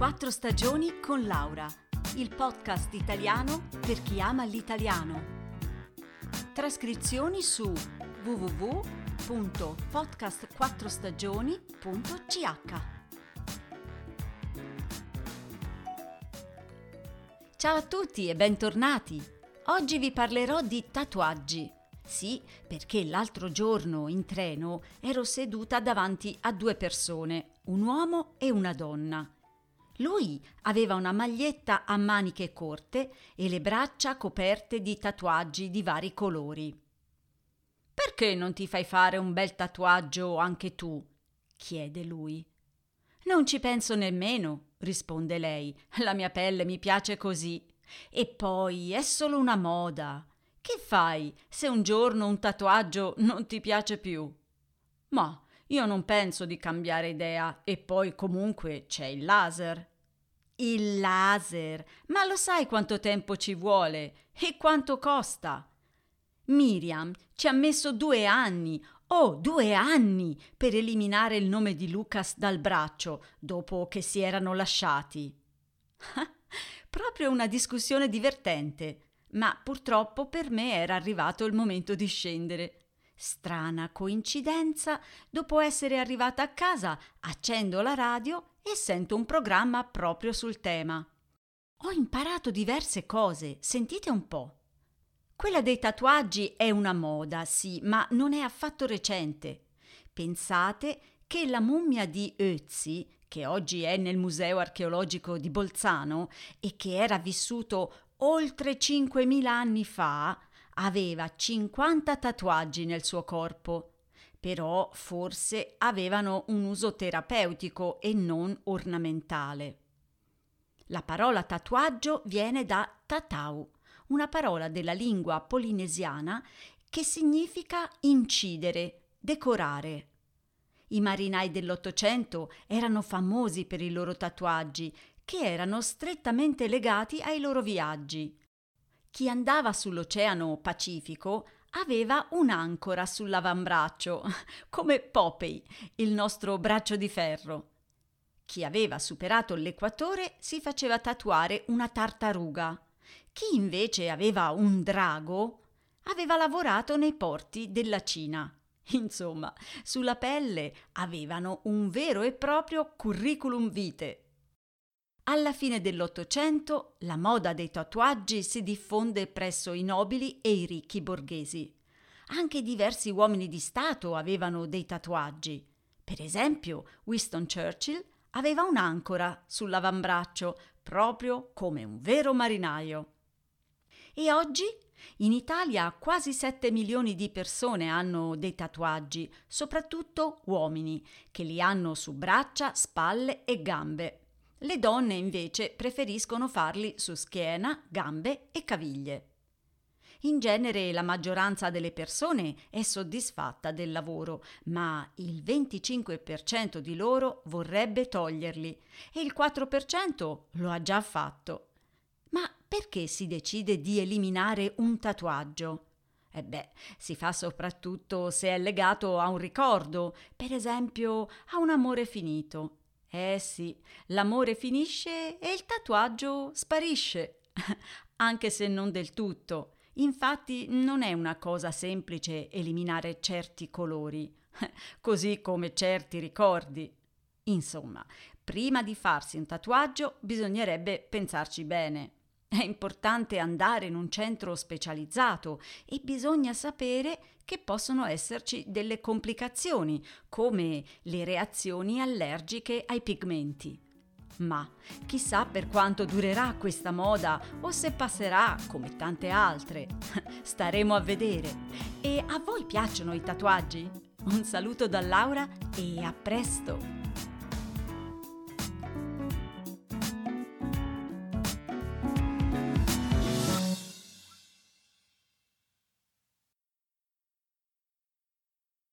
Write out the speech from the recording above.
Quattro stagioni con Laura, il podcast italiano per chi ama l'italiano. Trascrizioni su www.podcastquattrostagioni.ch. Ciao a tutti e bentornati! Oggi vi parlerò di tatuaggi. Sì, perché l'altro giorno in treno ero seduta davanti a due persone, un uomo e una donna. Lui aveva una maglietta a maniche corte e le braccia coperte di tatuaggi di vari colori. Perché non ti fai fare un bel tatuaggio anche tu? chiede lui. Non ci penso nemmeno, risponde lei. La mia pelle mi piace così. E poi è solo una moda. Che fai se un giorno un tatuaggio non ti piace più? Ma io non penso di cambiare idea e poi comunque c'è il laser. Il laser? Ma lo sai quanto tempo ci vuole e quanto costa? Miriam ci ha messo due anni, oh, due anni, per eliminare il nome di Lucas dal braccio dopo che si erano lasciati. Proprio una discussione divertente ma purtroppo per me era arrivato il momento di scendere. Strana coincidenza, dopo essere arrivata a casa, accendo la radio e sento un programma proprio sul tema. Ho imparato diverse cose, sentite un po'. Quella dei tatuaggi è una moda, sì, ma non è affatto recente. Pensate che la mummia di Ötzi, che oggi è nel Museo archeologico di Bolzano e che era vissuto oltre 5.000 anni fa, aveva 50 tatuaggi nel suo corpo, però forse avevano un uso terapeutico e non ornamentale. La parola tatuaggio viene da tatau, una parola della lingua polinesiana che significa incidere, decorare. I marinai dell'Ottocento erano famosi per i loro tatuaggi che erano strettamente legati ai loro viaggi. Chi andava sull'Oceano Pacifico aveva un'ancora sull'avambraccio, come Popeye, il nostro braccio di ferro. Chi aveva superato l'equatore si faceva tatuare una tartaruga. Chi invece aveva un drago aveva lavorato nei porti della Cina. Insomma, sulla pelle avevano un vero e proprio curriculum vitae. Alla fine dell'Ottocento la moda dei tatuaggi si diffonde presso i nobili e i ricchi borghesi. Anche diversi uomini di Stato avevano dei tatuaggi. Per esempio, Winston Churchill aveva un'ancora sull'avambraccio, proprio come un vero marinaio. E oggi in Italia quasi 7 milioni di persone hanno dei tatuaggi, soprattutto uomini, che li hanno su braccia, spalle e gambe. Le donne invece preferiscono farli su schiena, gambe e caviglie. In genere la maggioranza delle persone è soddisfatta del lavoro, ma il 25% di loro vorrebbe toglierli e il 4% lo ha già fatto. Ma perché si decide di eliminare un tatuaggio? E beh, si fa soprattutto se è legato a un ricordo, per esempio a un amore finito. Eh sì, l'amore finisce e il tatuaggio sparisce, anche se non del tutto. Infatti non è una cosa semplice eliminare certi colori, così come certi ricordi. Insomma, prima di farsi un tatuaggio bisognerebbe pensarci bene. È importante andare in un centro specializzato e bisogna sapere che possono esserci delle complicazioni, come le reazioni allergiche ai pigmenti. Ma chissà per quanto durerà questa moda o se passerà come tante altre. Staremo a vedere. E a voi piacciono i tatuaggi? Un saluto da Laura e a presto!